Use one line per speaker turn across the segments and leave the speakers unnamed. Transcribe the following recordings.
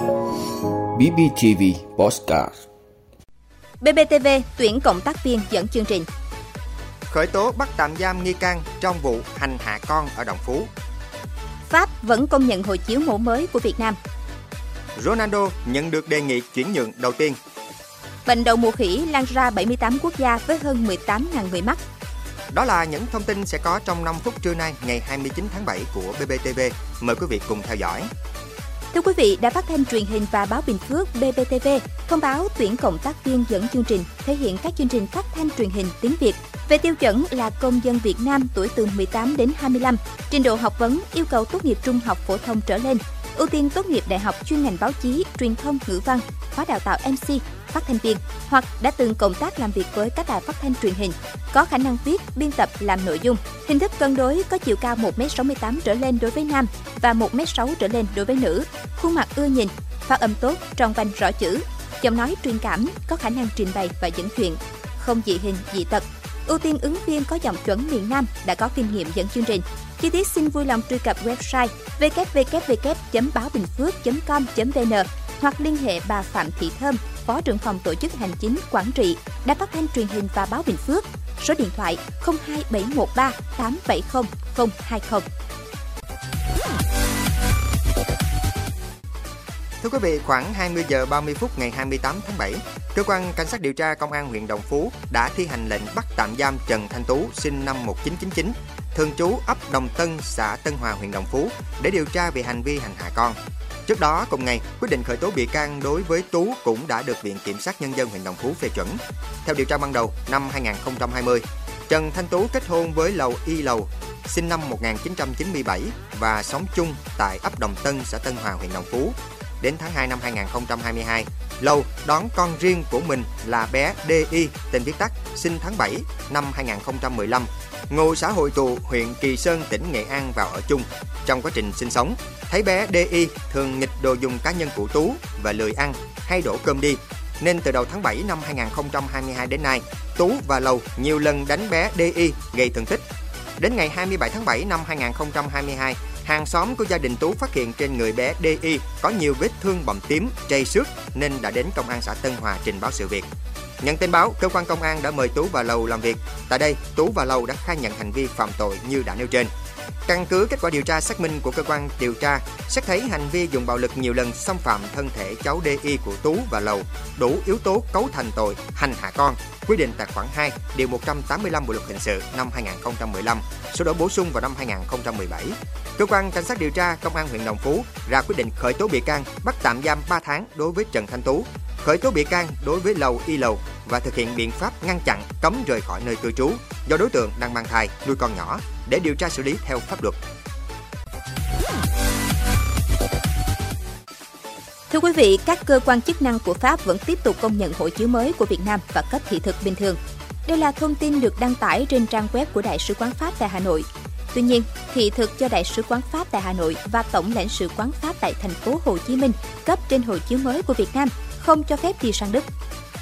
BBTV Postcard
BBTV tuyển cộng tác viên dẫn chương trình.
Khởi tố bắt tạm giam nghi can trong vụ hành hạ con ở Đồng Phú.
Pháp vẫn công nhận hộ chiếu mẫu mới của Việt Nam.
Ronaldo nhận được đề nghị chuyển nhượng đầu tiên.
Bệnh đậu mùa khỉ lan ra 78 quốc gia với hơn 18.000 người mắc.
Đó là những thông tin sẽ có trong 5 phút trưa nay ngày 29 tháng 7 của BBTV. Mời quý vị cùng theo dõi.
Thưa quý vị, đã phát thanh truyền hình và báo Bình Phước BBTV thông báo tuyển cộng tác viên dẫn chương trình thể hiện các chương trình phát thanh truyền hình tiếng Việt. Về tiêu chuẩn là công dân Việt Nam tuổi từ 18 đến 25, trình độ học vấn yêu cầu tốt nghiệp trung học phổ thông trở lên, ưu tiên tốt nghiệp đại học chuyên ngành báo chí, truyền thông, ngữ văn, khóa đào tạo MC, phát thanh viên hoặc đã từng cộng tác làm việc với các đài phát thanh truyền hình, có khả năng viết, biên tập, làm nội dung. Hình thức cân đối có chiều cao 1m68 trở lên đối với nam và 1m6 trở lên đối với nữ, khuôn mặt ưa nhìn, phát âm tốt, tròn vành rõ chữ, giọng nói truyền cảm, có khả năng trình bày và dẫn chuyện, không dị hình, dị tật. Ưu tiên ứng viên có giọng chuẩn miền Nam đã có kinh nghiệm dẫn chương trình. Chi tiết xin vui lòng truy cập website www.báo-bình-phước.com.vn hoặc liên hệ bà Phạm Thị Thơm, Phó trưởng phòng tổ chức hành chính quản trị, Đài phát thanh truyền hình và báo Bình Phước. Số điện thoại 02713 870 020.
Thưa quý vị, khoảng 20 giờ 30 phút ngày 28 tháng 7, cơ quan cảnh sát điều tra công an huyện Đồng Phú đã thi hành lệnh bắt tạm giam Trần Thanh Tú, sinh năm 1999, thường trú ấp Đồng Tân, xã Tân Hòa, huyện Đồng Phú để điều tra về hành vi hành hạ con. Trước đó, cùng ngày, quyết định khởi tố bị can đối với Tú cũng đã được Viện Kiểm sát Nhân dân huyện Đồng Phú phê chuẩn. Theo điều tra ban đầu, năm 2020, Trần Thanh Tú kết hôn với Lầu Y Lầu, sinh năm 1997 và sống chung tại ấp Đồng Tân, xã Tân Hòa, huyện Đồng Phú. Đến tháng 2 năm 2022, Lầu đón con riêng của mình là bé DI, tên viết tắt, sinh tháng 7 năm 2015, ngụ xã hội tù huyện Kỳ Sơn, tỉnh Nghệ An vào ở chung. Trong quá trình sinh sống, thấy bé DI thường nghịch đồ dùng cá nhân của Tú và lười ăn hay đổ cơm đi, nên từ đầu tháng 7 năm 2022 đến nay, Tú và Lầu nhiều lần đánh bé DI gây thương tích. Đến ngày 27 tháng 7 năm 2022, hàng xóm của gia đình Tú phát hiện trên người bé DI có nhiều vết thương bầm tím, trầy xước nên đã đến công an xã Tân Hòa trình báo sự việc. Nhận tin báo, cơ quan công an đã mời Tú và Lầu làm việc. Tại đây, Tú và Lầu đã khai nhận hành vi phạm tội như đã nêu trên. Căn cứ kết quả điều tra xác minh của cơ quan điều tra, xét thấy hành vi dùng bạo lực nhiều lần xâm phạm thân thể cháu DI của Tú và Lầu đủ yếu tố cấu thành tội hành hạ con, quy định tại khoản 2, điều 185 Bộ luật hình sự năm 2015, sửa đổi bổ sung vào năm 2017. Cơ quan cảnh sát điều tra công an huyện Đồng Phú ra quyết định khởi tố bị can, bắt tạm giam 3 tháng đối với Trần Thanh Tú, khởi tố bị can đối với Lầu Y Lầu và thực hiện biện pháp ngăn chặn cấm rời khỏi nơi cư trú do đối tượng đang mang thai, nuôi con nhỏ để điều tra xử lý theo pháp luật.
Thưa quý vị, các cơ quan chức năng của Pháp vẫn tiếp tục công nhận hộ chiếu mới của Việt Nam và cấp thị thực bình thường. Đây là thông tin được đăng tải trên trang web của Đại sứ quán Pháp tại Hà Nội. Tuy nhiên, thị thực cho Đại sứ quán Pháp tại Hà Nội và Tổng lãnh sự quán Pháp tại thành phố Hồ Chí Minh cấp trên hộ chiếu mới của Việt Nam không cho phép đi sang Đức.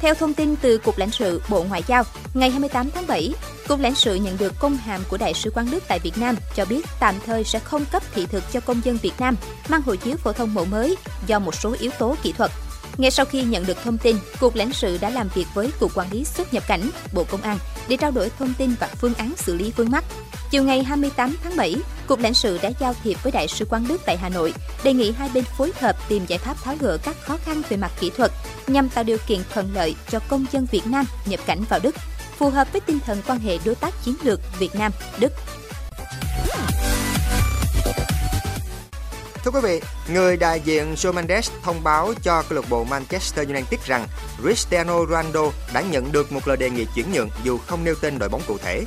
Theo thông tin từ Cục lãnh sự Bộ Ngoại giao, ngày 28 tháng 7, Cục lãnh sự nhận được công hàm của Đại sứ quán Đức tại Việt Nam cho biết tạm thời sẽ không cấp thị thực cho công dân Việt Nam mang hộ chiếu phổ thông mẫu mới do một số yếu tố kỹ thuật. Ngay sau khi nhận được thông tin, Cục lãnh sự đã làm việc với Cục Quản lý xuất nhập cảnh, Bộ Công an để trao đổi thông tin và phương án xử lý vướng mắc. Chiều ngày 28 tháng 7, Cục lãnh sự đã giao thiệp với Đại sứ quán Đức tại Hà Nội, đề nghị hai bên phối hợp tìm giải pháp tháo gỡ các khó khăn về mặt kỹ thuật nhằm tạo điều kiện thuận lợi cho công dân Việt Nam nhập cảnh vào Đức, phù hợp với tinh thần quan hệ đối tác chiến lược Việt Nam Đức.
Thưa quý vị, người đại diện Joe Mendes thông báo cho câu lạc bộ Manchester United rằng Cristiano Ronaldo đã nhận được một lời đề nghị chuyển nhượng dù không nêu tên đội bóng cụ thể.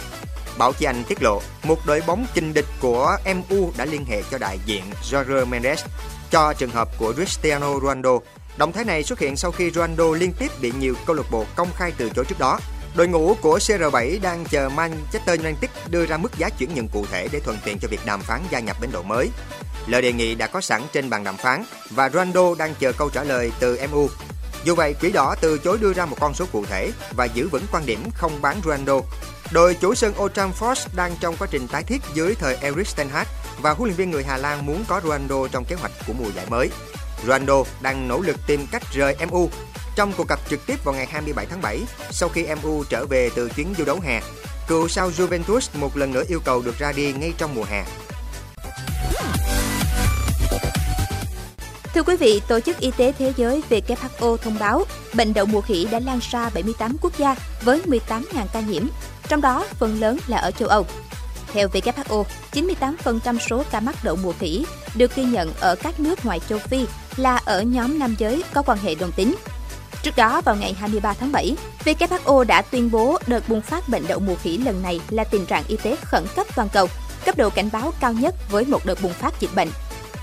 Báo chí Anh tiết lộ, một đội bóng kinh địch của MU đã liên hệ cho đại diện Jorge Mendes cho trường hợp của Cristiano Ronaldo. Động thái này xuất hiện sau khi Ronaldo liên tiếp bị nhiều câu lạc bộ công khai từ chối trước đó. Đội ngũ của CR7 đang chờ Manchester United đưa ra mức giá chuyển nhượng cụ thể để thuận tiện cho việc đàm phán gia nhập bến độ mới. Lời đề nghị đã có sẵn trên bàn đàm phán và Ronaldo đang chờ câu trả lời từ MU. Dù vậy, Quỷ đỏ từ chối đưa ra một con số cụ thể và giữ vững quan điểm không bán Ronaldo. Đội chủ sân Old Trafford đang trong quá trình tái thiết dưới thời Erik ten Hag và huấn luyện viên người Hà Lan muốn có Ronaldo trong kế hoạch của mùa giải mới. Ronaldo đang nỗ lực tìm cách rời MU trong cuộc gặp trực tiếp vào ngày 27 tháng 7 sau khi MU trở về từ chuyến du đấu hè. Cựu sao Juventus một lần nữa yêu cầu được ra đi ngay trong mùa hè.
Thưa quý vị, Tổ chức Y tế Thế giới WHO thông báo bệnh đậu mùa khỉ đã lan ra 78 quốc gia với 18.000 ca nhiễm, trong đó phần lớn là ở châu Âu. Theo WHO, 98% số ca mắc đậu mùa khỉ được ghi nhận ở các nước ngoài châu Phi là ở nhóm nam giới có quan hệ đồng tính. Trước đó, vào ngày 23 tháng 7, WHO đã tuyên bố đợt bùng phát bệnh đậu mùa khỉ lần này là tình trạng y tế khẩn cấp toàn cầu, cấp độ cảnh báo cao nhất với một đợt bùng phát dịch bệnh.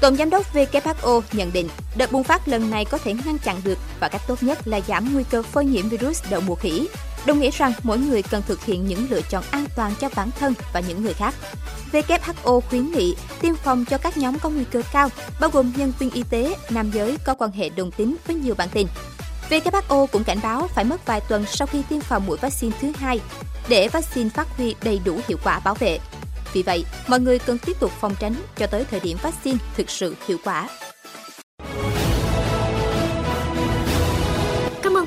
Tổng giám đốc WHO nhận định đợt bùng phát lần này có thể ngăn chặn được và cách tốt nhất là giảm nguy cơ phơi nhiễm virus đậu mùa khỉ, đồng nghĩa rằng mỗi người cần thực hiện những lựa chọn an toàn cho bản thân và những người khác. WHO khuyến nghị tiêm phòng cho các nhóm có nguy cơ cao, bao gồm nhân viên y tế, nam giới có quan hệ đồng tính với nhiều bạn tình. WHO cũng cảnh báo phải mất vài tuần sau khi tiêm phòng mũi vaccine thứ hai để vaccine phát huy đầy đủ hiệu quả bảo vệ. Vì vậy, mọi người cần tiếp tục phòng tránh cho tới thời điểm vaccine thực sự hiệu quả.